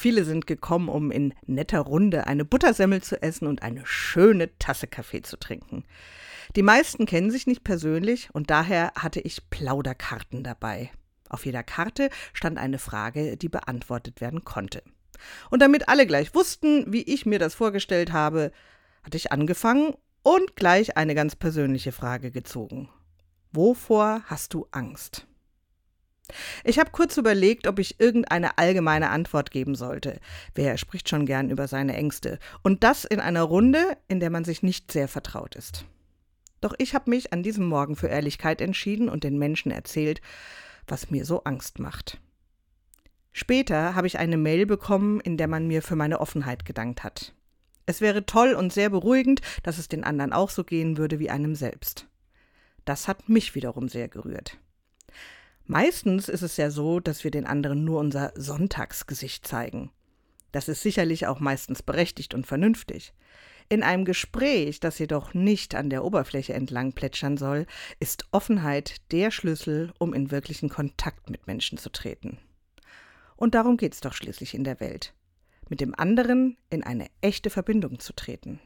Viele sind gekommen, um in netter Runde eine Buttersemmel zu essen und eine schöne Tasse Kaffee zu trinken. Die meisten kennen sich nicht persönlich und daher hatte ich Plauderkarten dabei. Auf jeder Karte stand eine Frage, die beantwortet werden konnte. Und damit alle gleich wussten, wie ich mir das vorgestellt habe, hatte ich angefangen und gleich eine ganz persönliche Frage gezogen. Wovor hast du Angst? Ich habe kurz überlegt, ob ich irgendeine allgemeine Antwort geben sollte. Wer spricht schon gern über seine Ängste? Und das in einer Runde, in der man sich nicht sehr vertraut ist. Doch ich habe mich an diesem Morgen für Ehrlichkeit entschieden und den Menschen erzählt, was mir so Angst macht. Später habe ich eine Mail bekommen, in der man mir für meine Offenheit gedankt hat. Es wäre toll und sehr beruhigend, dass es den anderen auch so gehen würde wie einem selbst. Das hat mich wiederum sehr gerührt. Meistens ist es ja so, dass wir den anderen nur unser Sonntagsgesicht zeigen. Das ist sicherlich auch meistens berechtigt und vernünftig. In einem Gespräch, das jedoch nicht an der Oberfläche entlang plätschern soll, ist Offenheit der Schlüssel, um in wirklichen Kontakt mit Menschen zu treten. Und darum geht's doch schließlich in der Welt, mit dem anderen in eine echte Verbindung zu treten.